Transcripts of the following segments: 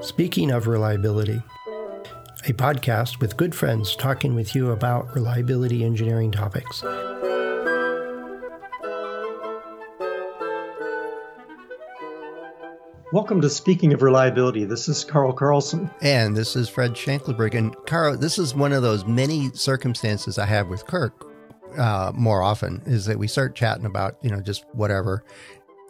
Speaking of reliability, a podcast with good friends talking with you about reliability engineering topics. Welcome to Speaking of Reliability. This is Carl Carlson. And this is Fred Schenkelberg. And Carl, this is one of those many circumstances I have with Kirk uh, more often is that we start chatting about, you know, just whatever.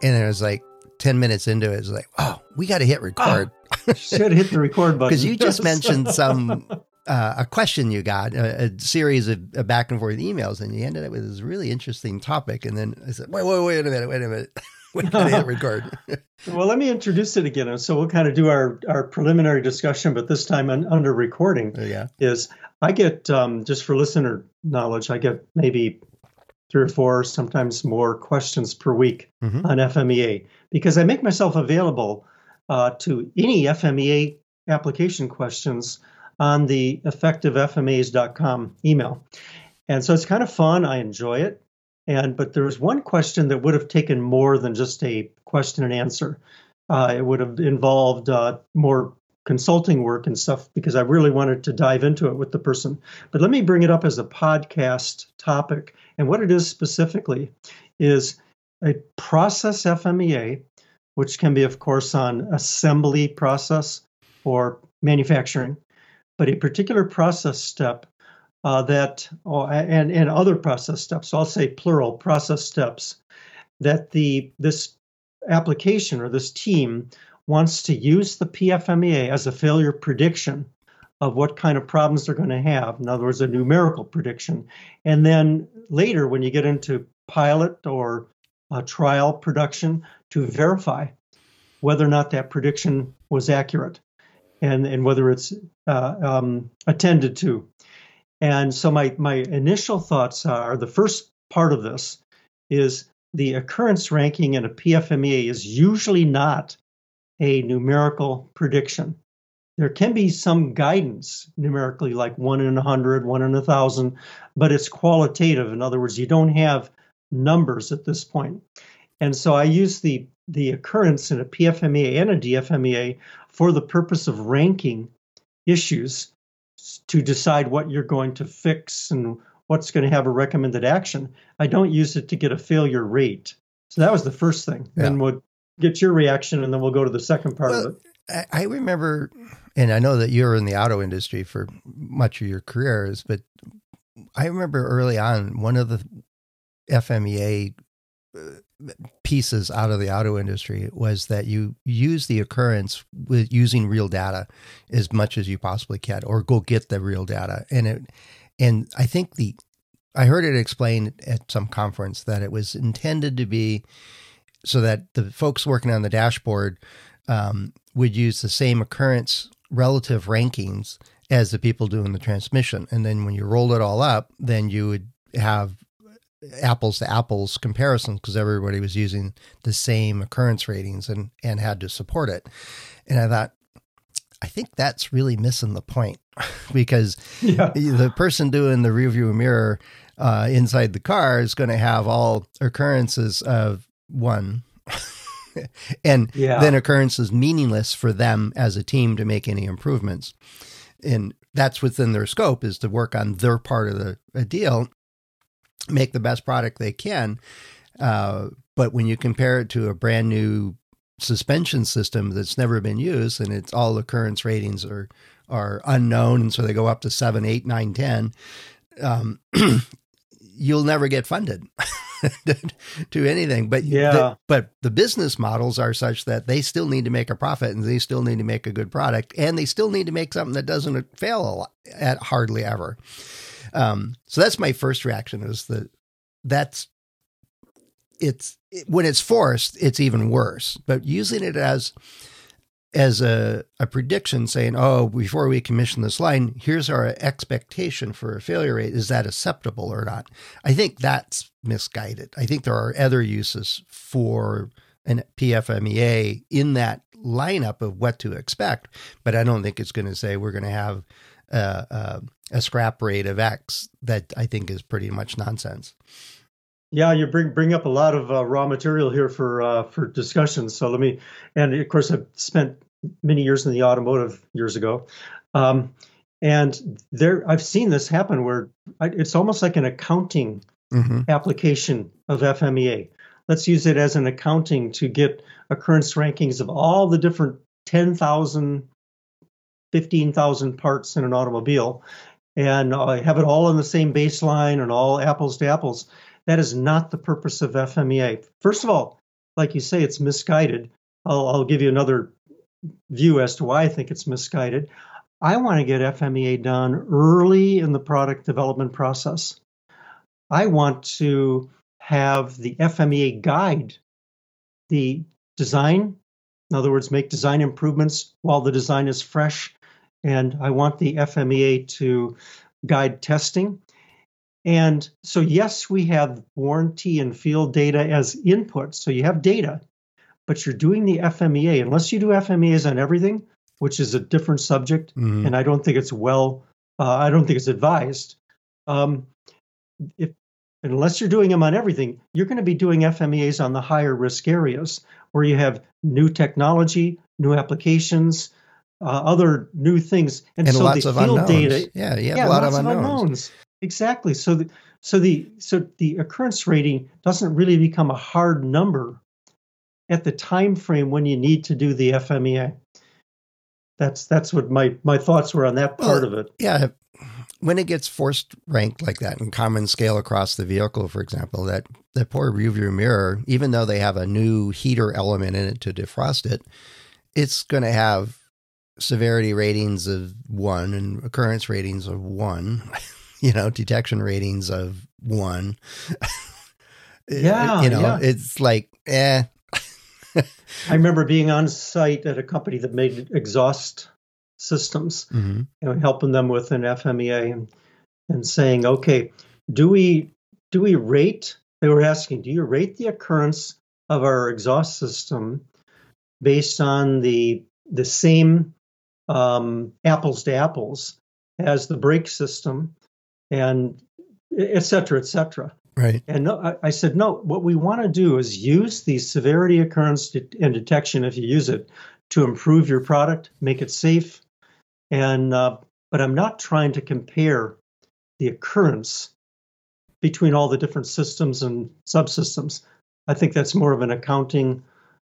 And it was like 10 minutes into it, it's like, oh, we got to hit record. Oh, should hit the record button. Because you just mentioned some uh, a question you got, a, a series of, of, back and forth emails, and you ended up with this really interesting topic. And then I said, wait, wait, wait a minute, wait a minute. we got to hit record. well, let me introduce it again. So we'll kind of do our, our preliminary discussion, but this time under recording. Yeah. Is I get, um, just for listener knowledge, I get maybe three or four, sometimes more questions per week mm-hmm. on FMEA because I make myself available uh, to any FMEA application questions on the effectivefmeas.com email. And so it's kind of fun. I enjoy it. And but there was one question that would have taken more than just a question and answer. Uh, it would have involved uh, more consulting work and stuff because I really wanted to dive into it with the person. But let me bring it up as a podcast topic. And what it is specifically is a process FMEA, which can be, of course, on assembly process or manufacturing, but a particular process step uh, that, oh, and, and other process steps, so I'll say plural process steps, that the this application or this team wants to use the PFMEA as a failure prediction of what kind of problems they're going to have. In other words, a numerical prediction. And then later, when you get into pilot or uh, trial production, to verify whether or not that prediction was accurate and, and whether it's uh, um, attended to. And so my, my initial thoughts are the first part of this is the occurrence ranking in a PFMEA is usually not a numerical prediction. There can be some guidance numerically, like one in a hundred, one in a thousand, but it's qualitative. In other words, you don't have numbers at this point. And so I use the the occurrence in a PFMEA and a DFMEA for the purpose of ranking issues to decide what you're going to fix and what's going to have a recommended action. I don't use it to get a failure rate. So that was the first thing. Yeah. And we'll get your reaction and then we'll go to the second part well, of it. I remember, and I know that you were in the auto industry for much of your careers, but I remember early on one of the FMEA uh, pieces out of the auto industry was that you use the occurrence with using real data as much as you possibly can, or go get the real data. And it, and I think the, I heard it explained at some conference that it was intended to be so that the folks working on the dashboard um, would use the same occurrence relative rankings as the people doing the transmission. And then when you roll it all up, then you would have apples to apples comparisons because everybody was using the same occurrence ratings and, and had to support it. And I thought, I think that's really missing the point because yeah. the person doing the rearview mirror uh, inside the car is going to have all occurrences of one. and yeah. then is meaningless for them as a team to make any improvements. And that's within their scope is to work on their part of the deal make the best product they can. Uh, but when you compare it to a brand new suspension system that's never been used and it's all occurrence ratings are are unknown and so they go up to seven, eight, nine, ten, um, you'll never get funded to anything. But yeah, the, but the business models are such that they still need to make a profit and they still need to make a good product and they still need to make something that doesn't fail a lot, at hardly ever. Um, so that's my first reaction is that that's it's it, when it's forced, it's even worse. But using it as as a, a prediction saying, oh, before we commission this line, here's our expectation for a failure rate. Is that acceptable or not? I think that's misguided. I think there are other uses for an PFMEA in that lineup of what to expect, but I don't think it's going to say we're going to have uh, uh, a scrap rate of X that I think is pretty much nonsense. Yeah, you bring bring up a lot of uh, raw material here for uh, for discussion. So let me, and of course, I've spent many years in the automotive years ago. Um, and there, I've seen this happen where I, it's almost like an accounting mm-hmm. application of FMEA. Let's use it as an accounting to get occurrence rankings of all the different 10,000, 15,000 parts in an automobile and uh, have it all on the same baseline and all apples to apples. That is not the purpose of FMEA. First of all, like you say, it's misguided. I'll, I'll give you another view as to why I think it's misguided. I want to get FMEA done early in the product development process. I want to have the FMEA guide the design. In other words, make design improvements while the design is fresh. And I want the FMEA to guide testing. And so, yes, we have warranty and field data as inputs. So you have data, but you're doing the FMEA. Unless you do FMEAs on everything, which is a different subject, mm-hmm. and I don't think it's well, uh, I don't think it's advised. Um, if unless you're doing them on everything, you're going to be doing FMEAs on the higher risk areas where you have new technology, new applications, uh, other new things, and, and so the field unknowns. data. Yeah, you have yeah, a lot of unknowns. of unknowns. Exactly. So the so the so the occurrence rating doesn't really become a hard number at the time frame when you need to do the FMEA. That's that's what my my thoughts were on that part well, of it. Yeah, when it gets forced ranked like that in common scale across the vehicle, for example, that that poor rearview mirror, even though they have a new heater element in it to defrost it, it's going to have severity ratings of one and occurrence ratings of one, you know, detection ratings of one. Yeah, you know, yeah. it's like, eh. I remember being on site at a company that made exhaust systems, mm-hmm. you know, helping them with an FMEA and, and saying, okay, do we do we rate? They were asking, do you rate the occurrence of our exhaust system based on the the same um, apples to apples as the brake system, and et cetera, et cetera. Right. And no, I, said, no, what we want to do is use the severity occurrence and detection, if you use it, to improve your product, make it safe, and uh, but I'm not trying to compare the occurrence between all the different systems and subsystems. I think that's more of an accounting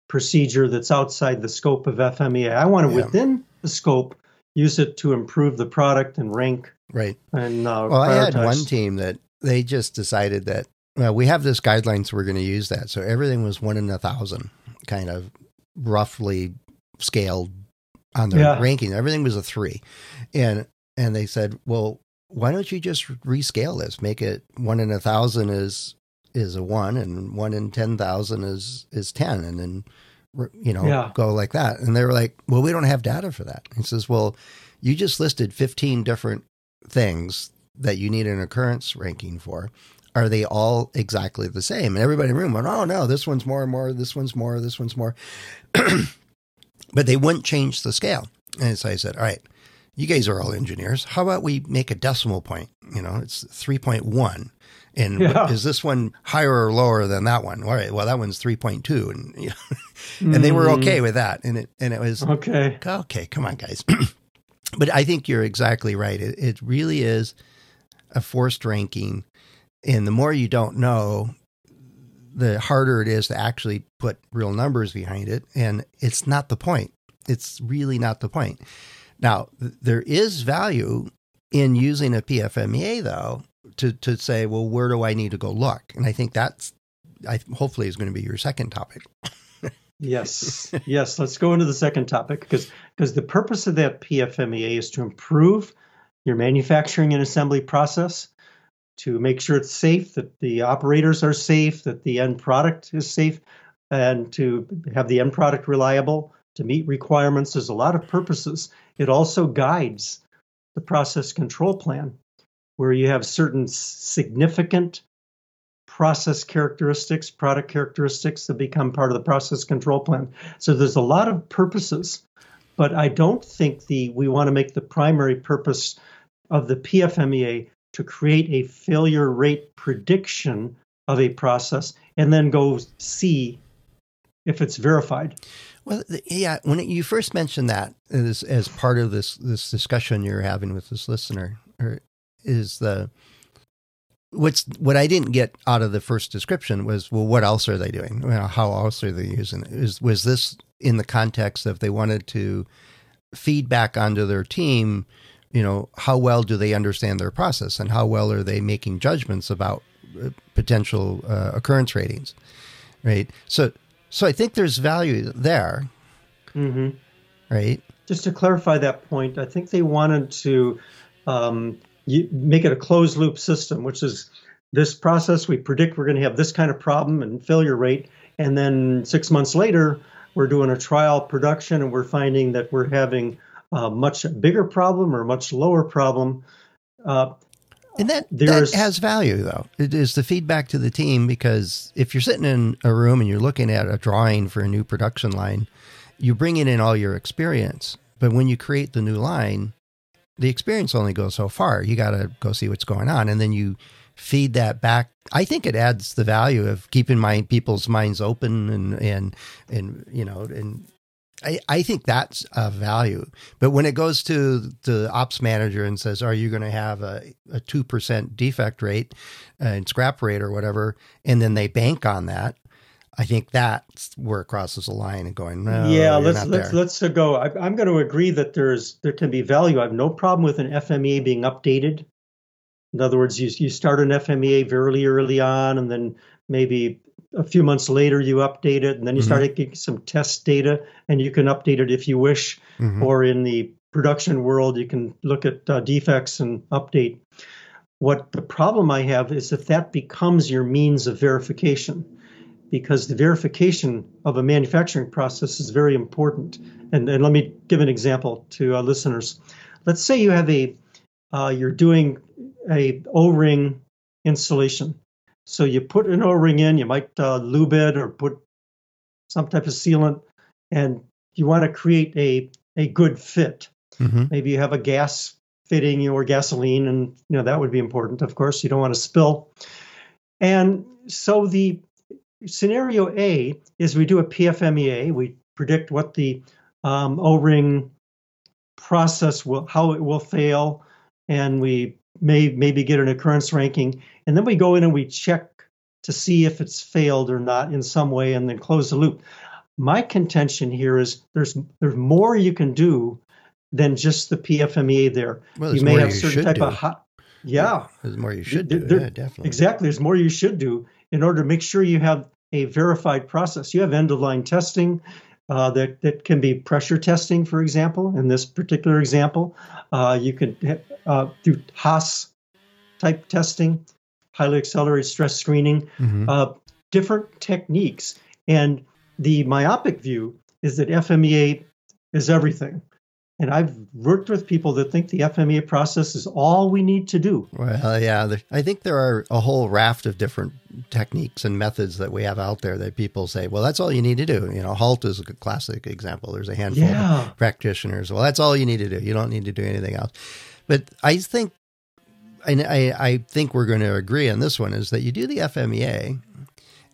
procedure that's outside the scope of FMEA. I want to yeah. within the scope use it to improve the product and rank. Right. And uh, well, I had one team that they just decided that well, we have this guidelines, so we're going to use that. So everything was one in a thousand, kind of roughly scaled on their yeah. ranking. Everything was a three, and and they said, well, why don't you just rescale this? Make it one in a thousand is is a one, and one in ten thousand is is ten, and then you know yeah. go like that. And they were like, well, we don't have data for that. He says, well, you just listed fifteen different things that you need an occurrence ranking for. Are they all exactly the same? And everybody in the room went, oh no, this one's more and more, this one's more, this one's more. but they wouldn't change the scale. And so I said, all right, you guys are all engineers. How about we make a decimal point? You know, it's 3.1. And yeah. is this one higher or lower than that one? All right, well, that one's 3.2. And, you know, and mm. they were okay mm. with that. And it, and it was, okay, okay, come on, guys. but I think you're exactly right. It, it really is a forced ranking. And the more you don't know, the harder it is to actually put real numbers behind it. And it's not the point. It's really not the point. Now, th- there is value in using a PFMEA, though, to, to say, well, where do I need to go look? And I think that's, I, hopefully, is going to be your second topic. yes, yes. Let's go into the second topic because because the purpose of that PFMEA is to improve your manufacturing and assembly process to make sure it's safe, that the operators are safe, that the end product is safe, and to have the end product reliable, to meet requirements. There's a lot of purposes. It also guides the process control plan, where you have certain significant process characteristics, product characteristics that become part of the process control plan. So there's a lot of purposes, but I don't think the we want to make the primary purpose of the PFMEA to create a failure rate prediction of a process and then go see if it's verified. Well, yeah, when you first mentioned that as, as part of this this discussion you're having with this listener, or is the what's what I didn't get out of the first description was well, what else are they doing? Well, how else are they using it? Is was this in the context of they wanted to feedback onto their team? You know, how well do they understand their process, and how well are they making judgments about uh, potential uh, occurrence ratings? Right. So, so I think there's value there. Mm-hmm. Right. Just to clarify that point, I think they wanted to um, you make it a closed loop system, which is this process. We predict we're going to have this kind of problem and failure rate, and then six months later, we're doing a trial production, and we're finding that we're having a much bigger problem or a much lower problem. Uh, and that, that has value, though. It is the feedback to the team because if you're sitting in a room and you're looking at a drawing for a new production line, you're bringing in all your experience. But when you create the new line, the experience only goes so far. You got to go see what's going on, and then you feed that back. I think it adds the value of keeping my people's minds open and and and you know and. I, I think that's a value, but when it goes to the ops manager and says, "Are you going to have a a two percent defect rate uh, and scrap rate or whatever?" and then they bank on that, I think that's where it crosses the line and going. No, yeah, let's let's there. let's go. I, am going to agree that there's there can be value. I have no problem with an FMEA being updated. In other words, you you start an FMEA very early on, and then maybe a few months later you update it, and then you mm-hmm. start getting some test data, and you can update it if you wish. Mm-hmm. Or in the production world, you can look at uh, defects and update. What the problem I have is if that becomes your means of verification because the verification of a manufacturing process is very important. And, and let me give an example to uh, listeners. Let's say you have a uh, you're doing a O-ring installation. So you put an O-ring in, you might uh, lube it or put some type of sealant, and you want to create a a good fit. Mm-hmm. Maybe you have a gas fitting or gasoline, and you know that would be important. Of course, you don't want to spill. And so the Scenario A is we do a PFMEA. We predict what the um, O-ring process will, how it will fail, and we may maybe get an occurrence ranking, and then we go in and we check to see if it's failed or not in some way, and then close the loop. My contention here is there's there's more you can do than just the PFMEA there. Well, you may have certain type do. of hot, yeah. There's more you should do. There, yeah, definitely. Exactly. There's more you should do in order to make sure you have a verified process. You have end of line testing uh, that, that can be pressure testing, for example. In this particular example, uh, you can uh, do HASS type testing, highly accelerated stress screening, mm-hmm. Uh, different techniques. And the myopic view is that FMEA is everything. And I've worked with people that think the FMEA process is all we need to do. Well, yeah, I think there are a whole raft of different techniques and methods that we have out there that people say, well, that's all you need to do. You know, HALT is a classic example. There's a handful yeah. of practitioners. Well, that's all you need to do. You don't need to do anything else. But I think, and I, I think we're going to agree on this one, is that you do the FMEA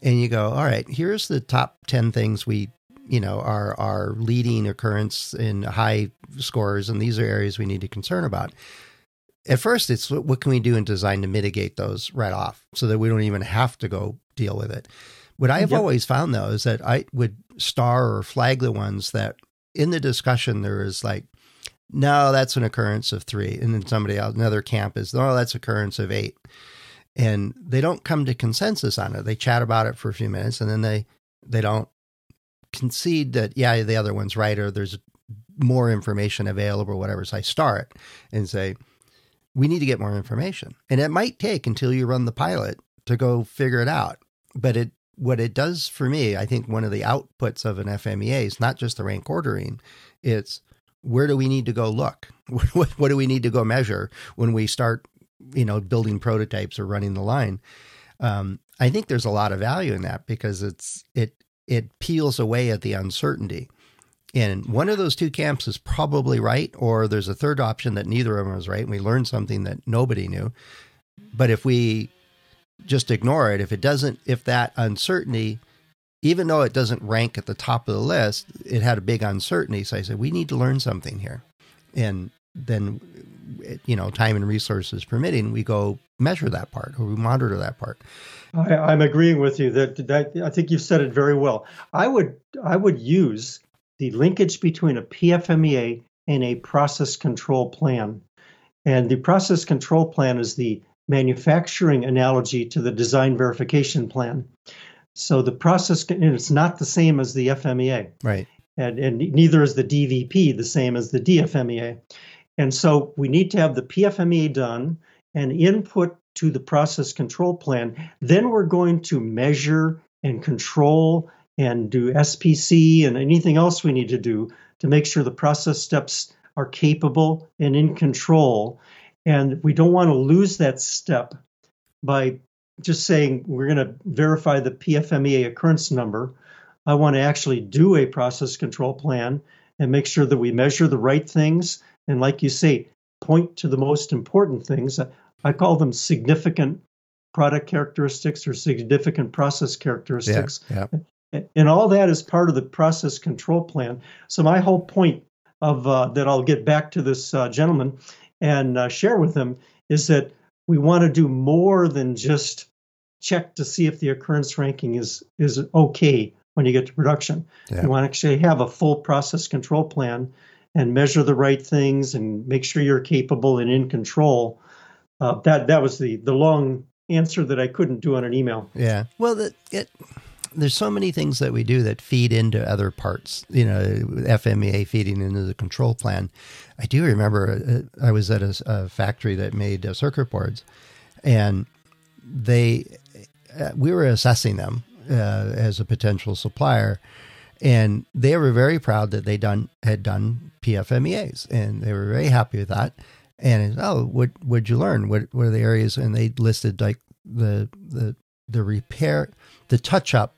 and you go, all right, here's the top 10 things we you know are are leading occurrence in high scores and these are areas we need to concern about. At first it's what can we do in design to mitigate those right off so that we don't even have to go deal with it? What i've yep. always found though is that i would star or flag the ones that in the discussion there is like no that's an occurrence of three and then somebody else another camp is no that's occurrence of eight. And they don't come to consensus on it. They chat about it for a few minutes and then they they don't concede that yeah the other one's right or there's more information available or whatever. So i start and say we need to get more information. And it might take until you run the pilot to go figure it out. But it what it does for me i think one of the outputs of an fmea is not just the rank ordering it's where do we need to go look? What, what do we need to go measure when we start you know building prototypes or running the line? Um, i think there's a lot of value in that because it's it it peels away at the uncertainty. And one of those two camps is probably right, or there's a third option that neither of them is right, and we learned something that nobody knew. But if we just ignore it, if it doesn't, if that uncertainty even though it doesn't rank at the top of the list, it had a big uncertainty. So I said, we need to learn something here. And then, you know, time and resources permitting, we go measure that part or we monitor that part. I, am agreeing with you that, that I think you've said it very well. I would I would use the linkage between a PFMEA and a process control plan. And the process control plan is the manufacturing analogy to the design verification plan. So the process, and it's not the same as the FMEA. Right. And, and neither is the DVP the same as the DFMEA. And so we need to have the PFMEA done and input to the process control plan. Then we're going to measure and control and do SPC and anything else we need to do to make sure the process steps are capable and in control. And we don't want to lose that step by just saying we're going to verify the PFMEA occurrence number. I want to actually do a process control plan and make sure that we measure the right things. And like you say, point to the most important things. I call them significant product characteristics or significant process characteristics. Yeah, yeah. And all that is part of the process control plan. So my whole point of uh, that I'll get back to this uh, gentleman and uh, share with him is that we want to do more than just check to see if the occurrence ranking is is okay when you get to production. Yeah. You want to actually have a full process control plan and measure the right things and make sure you're capable and in control. Uh, that that was the the long answer that I couldn't do on an email. Yeah. Well, it there's so many things that we do that feed into other parts. You know, FMEA feeding into the control plan. I do remember uh, I was at a, a factory that made uh, circuit boards, and they uh, we were assessing them uh, as a potential supplier, and they were very proud that they done had done PFMEAs, and they were very happy with that. And oh, what would you learn? What what are the areas? And they listed like the the the repair, the touch up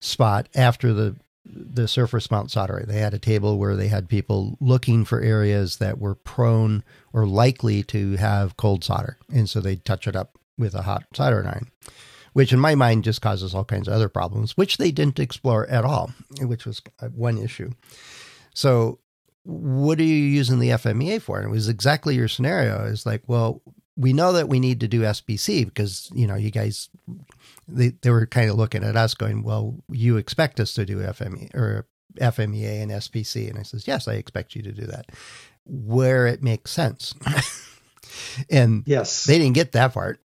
spot after the the surface mount soldering. They had a table where they had people looking for areas that were prone or likely to have cold solder, and so they touch it up with a hot soldering iron, which in my mind just causes all kinds of other problems, which they didn't explore at all, which was uh, one issue. So, what are you using the FMEA for? And it was exactly your scenario. It's like, well, we know that we need to do SPC because you know you guys they, they were kind of looking at us going, well, you expect us to do FME or FMEA and SPC. And I says, yes, I expect you to do that where it makes sense. and yes, they didn't get that part.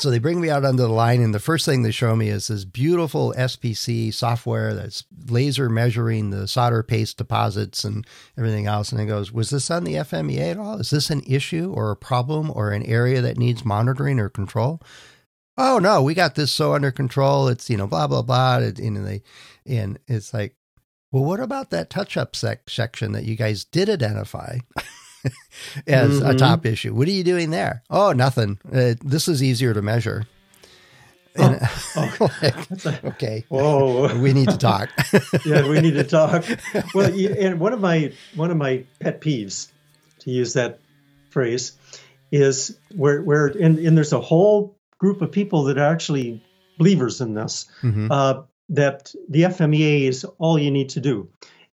So they bring me out onto the line, and the first thing they show me is this beautiful SPC software that's laser measuring the solder paste deposits and everything else. And it goes, Was this on the FMEA at all? Is this an issue or a problem or an area that needs monitoring or control? oh no, we got this so under control. It's you know blah blah blah. And they and it's like, well, what about that touch up sec- section that you guys did identify? as mm-hmm. a top issue. What are you doing there? Oh, nothing. Uh, this is easier to measure. Oh, and, oh, okay. Whoa. we need to talk. yeah, we need to talk. Well, and one of my one of my pet peeves, to use that phrase, is where where and, and there's a whole group of people that are actually believers in this. Mm-hmm. Uh, that the FMEA is all you need to do,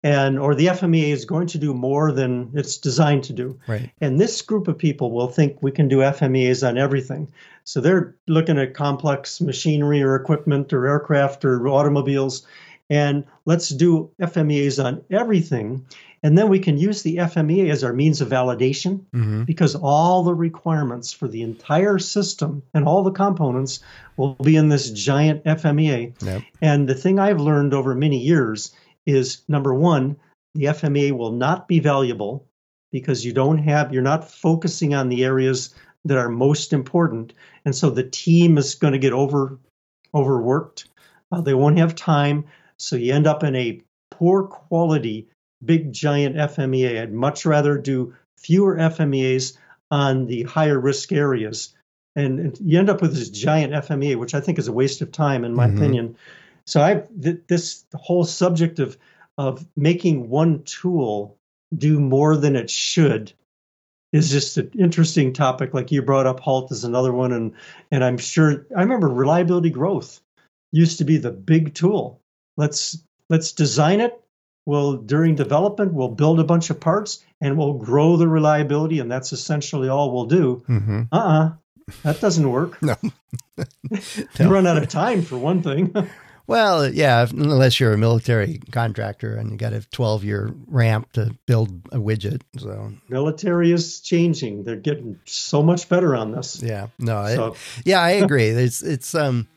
and or the FMEA is going to do more than it's designed to do. Right. And this group of people will think we can do FMEAs on everything. So they're looking at complex machinery or equipment or aircraft or automobiles, and let's do FMEAs on everything. And then we can use the FMEA as our means of validation mm-hmm. because all the requirements for the entire system and all the components will be in this giant FMEA. Yep. And the thing I've learned over many years is number one, the FMEA will not be valuable because you don't have, you're not focusing on the areas that are most important. And so the team is going to get over overworked. Uh, they won't have time. So you end up in a poor quality big giant FMEA. I'd much rather do fewer FMEAs on the higher risk areas. And you end up with this giant FMEA, which I think is a waste of time, in my mm-hmm. opinion. So I th- this whole subject of of making one tool do more than it should is just an interesting topic. Like you brought up, Halt is another one, and and I'm sure I remember reliability growth used to be the big tool let's let's design it. We'll during development we'll build a bunch of parts and we'll grow the reliability, and that's essentially all we'll do. Mm-hmm. Uh uh that doesn't work. No. you run out of time for one thing. well, yeah, unless you're a military contractor and you got a 12 year ramp to build a widget. So military is changing. They're getting so much better on this. Yeah. No. So. It, yeah, I agree. It's it's um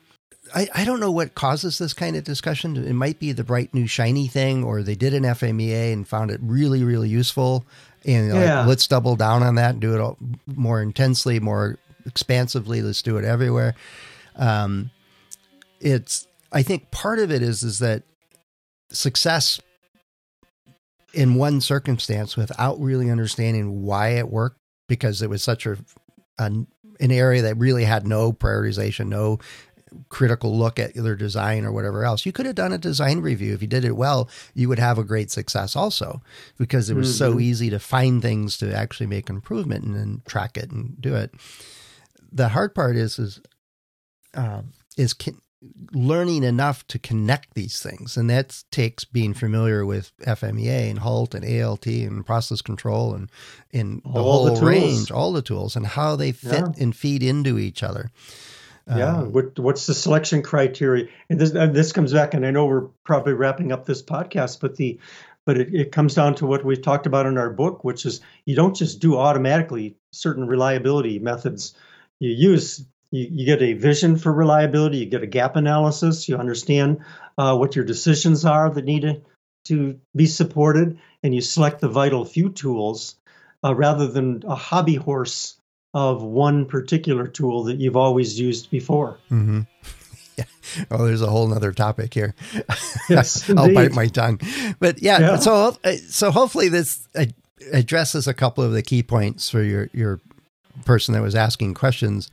I, I don't know what causes this kind of discussion. It might be the bright new shiny thing, or they did an FMEA and found it really, really useful. And yeah. like, let's double down on that and do it all more intensely, more expansively. Let's do it everywhere. Um, it's I think part of it is is that success in one circumstance without really understanding why it worked because it was such a, a an area that really had no prioritization, no critical look at their design or whatever else. You could have done a design review. If you did it well, you would have a great success also because it was mm-hmm. so easy to find things to actually make improvement and then track it and do it the hard part is is uh, is con- learning enough to connect these things, and that takes being familiar with FMEA and HALT and ALT and process control and in the all whole the range, all the tools, and how they fit yeah. and feed into each other. Yeah, um, what, what's the selection criteria? And this, and this comes back, and I know we're probably wrapping up this podcast, but the but it, it comes down to what we've talked about in our book, which is you don't just do automatically certain reliability methods you use you, you, get a vision for reliability you get a gap analysis you understand uh, what your decisions are that need to, to be supported and you select the vital few tools uh, rather than a hobby horse of one particular tool that you've always used before mm-hmm. yeah. Oh, there's a whole other topic here. Yes, I'll bite my tongue. But yeah, yeah. so uh, so hopefully this uh, addresses a couple of the key points for your your person that was asking questions.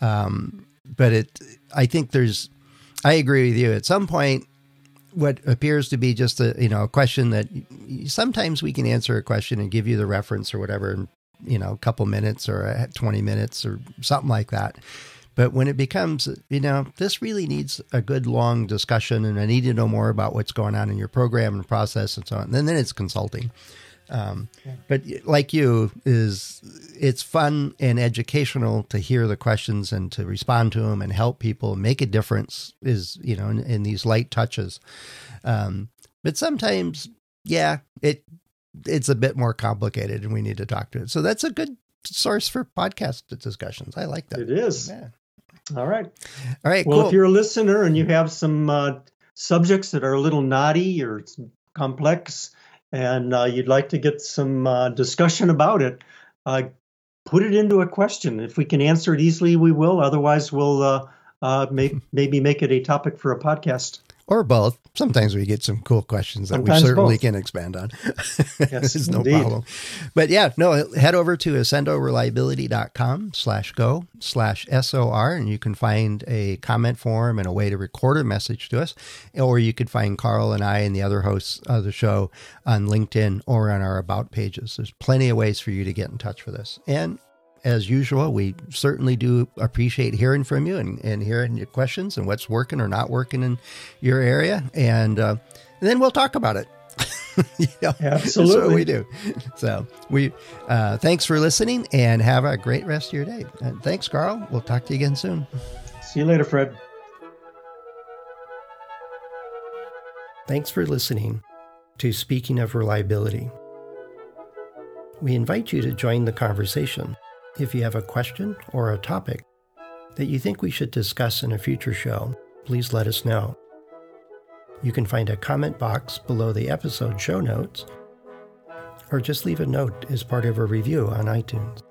Um, but it, I think there's, I agree with you. At some point, what appears to be just a you know a question that sometimes we can answer a question and give you the reference or whatever in you know a couple minutes or 20 minutes or something like that but when it becomes you know this really needs a good long discussion and i need to know more about what's going on in your program and process and so on and then it's consulting um, But like you, is it's fun and educational to hear the questions and to respond to them and help people make a difference. Is you know in, in these light touches, um, but sometimes, yeah, it it's a bit more complicated and we need to talk to it. So that's a good source for podcast discussions. I like that. It is. Yeah. All right. All right. Well, cool. if you're a listener and you have some uh, subjects that are a little naughty or complex, and uh, you'd like to get some uh, discussion about it, uh, put it into a question. If we can answer it easily, we will. Otherwise, we'll uh, uh, may- maybe make it a topic for a podcast or both. Sometimes we get some cool questions that Sometimes we certainly both. can expand on. Yes, it's no indeed. problem. But yeah, no, head over to accendoreliability.com slash go slash SOR and you can find a comment form and a way to record a message to us. Or you could find Carl and I and the other hosts of the show on LinkedIn or on our about pages. There's plenty of ways for you to get in touch with us. And as usual, we certainly do appreciate hearing from you and, and hearing your questions and what's working or not working in your area. And, uh, and then we'll talk about it. you know, Absolutely. That's what we do. So we uh, thanks for listening and have a great rest of your day. And thanks, Carl. We'll talk to you again soon. See you later, Fred. Thanks for listening to Speaking of Reliability. We invite you to join the conversation if you have a question or a topic that you think we should discuss in a future show, please let us know. You can find a comment box below the episode show notes, or just leave a note as part of a review on iTunes.